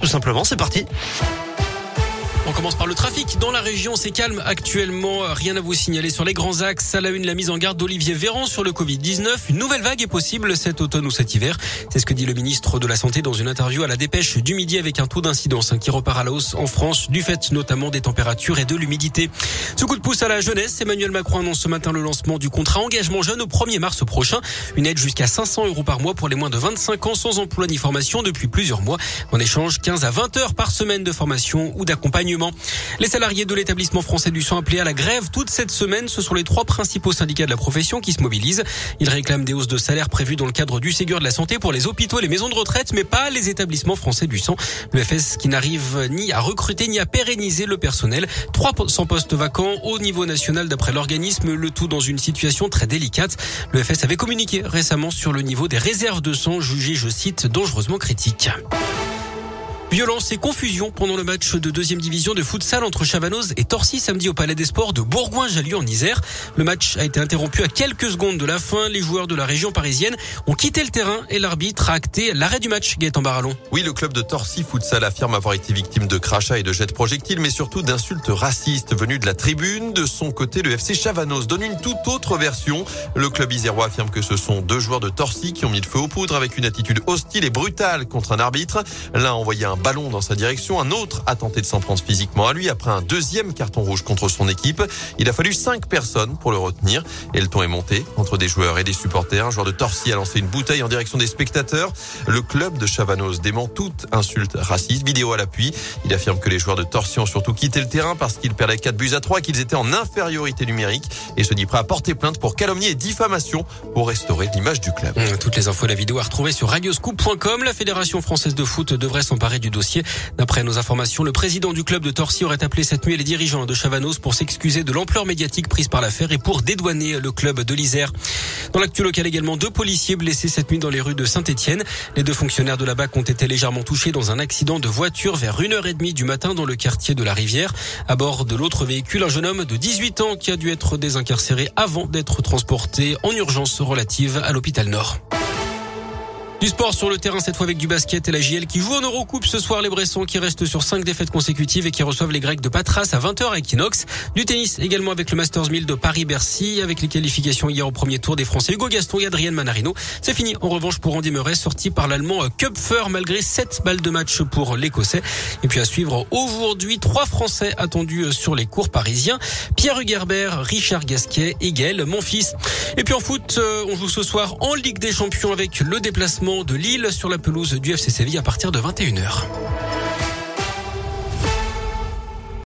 Tout simplement, c'est parti. On commence par le trafic. Dans la région, c'est calme actuellement. Rien à vous signaler sur les grands axes. À la une, la mise en garde d'Olivier Véran sur le Covid-19. Une nouvelle vague est possible cet automne ou cet hiver. C'est ce que dit le ministre de la Santé dans une interview à la dépêche du midi avec un taux d'incidence qui repart à la hausse en France du fait notamment des températures et de l'humidité. Ce coup de pouce à la jeunesse, Emmanuel Macron annonce ce matin le lancement du contrat engagement jeune au 1er mars prochain. Une aide jusqu'à 500 euros par mois pour les moins de 25 ans sans emploi ni formation depuis plusieurs mois. En échange, 15 à 20 heures par semaine de formation ou d'accompagnement. Les salariés de l'établissement français du sang appelés à la grève toute cette semaine. Ce sont les trois principaux syndicats de la profession qui se mobilisent. Ils réclament des hausses de salaire prévues dans le cadre du Ségur de la santé pour les hôpitaux et les maisons de retraite, mais pas les établissements français du sang. Le FS qui n'arrive ni à recruter ni à pérenniser le personnel. 300 postes vacants au niveau national d'après l'organisme, le tout dans une situation très délicate. Le FS avait communiqué récemment sur le niveau des réserves de sang jugées, je cite, dangereusement critiques. Violence et confusion pendant le match de deuxième division de futsal entre Chavanoz et Torcy samedi au Palais des Sports de Bourgoin-Jallieu en Isère. Le match a été interrompu à quelques secondes de la fin. Les joueurs de la région parisienne ont quitté le terrain et l'arbitre a acté l'arrêt du match. Gaëtan Barallon. Oui, le club de Torcy Futsal affirme avoir été victime de crachats et de jets de projectiles, mais surtout d'insultes racistes venues de la tribune. De son côté, le FC Chavanoz donne une toute autre version. Le club isérois affirme que ce sont deux joueurs de Torcy qui ont mis le feu aux poudres avec une attitude hostile et brutale contre un arbitre. L'un a envoyé un ballon dans sa direction. Un autre a tenté de s'en prendre physiquement à lui après un deuxième carton rouge contre son équipe. Il a fallu cinq personnes pour le retenir et le ton est monté entre des joueurs et des supporters. Un joueur de Torcy a lancé une bouteille en direction des spectateurs. Le club de Chavanos dément toute insulte raciste. Vidéo à l'appui. Il affirme que les joueurs de Torcy ont surtout quitté le terrain parce qu'ils perdaient 4 buts à 3, qu'ils étaient en infériorité numérique et se dit prêt à porter plainte pour calomnie et diffamation pour restaurer l'image du club. Toutes les infos et la vidéo à retrouver sur radioscoop.com. La Fédération française de foot devrait s'emparer du dossier. D'après nos informations, le président du club de Torcy aurait appelé cette nuit les dirigeants de Chavanos pour s'excuser de l'ampleur médiatique prise par l'affaire et pour dédouaner le club de l'Isère. Dans l'actu local également, deux policiers blessés cette nuit dans les rues de Saint-Etienne. Les deux fonctionnaires de la BAC ont été légèrement touchés dans un accident de voiture vers 1h30 du matin dans le quartier de la Rivière. À bord de l'autre véhicule, un jeune homme de 18 ans qui a dû être désincarcéré avant d'être transporté en urgence relative à l'hôpital Nord. Du sport sur le terrain, cette fois avec du basket et la JL qui joue en Eurocoupe ce soir. Les Bressons qui restent sur cinq défaites consécutives et qui reçoivent les Grecs de Patras à 20h à Equinox. Du tennis également avec le Masters 1000 de Paris-Bercy avec les qualifications hier au premier tour des Français Hugo Gaston et Adrien Manarino. C'est fini en revanche pour Andy Murray sorti par l'Allemand Kupfer malgré 7 balles de match pour l'Écossais. Et puis à suivre aujourd'hui, trois Français attendus sur les cours parisiens. Pierre Hugerbert, Richard Gasquet et Gaël Monfils. Et puis en foot, euh, on joue ce soir en Ligue des Champions avec le de Lille sur la pelouse du FC Séville à partir de 21h.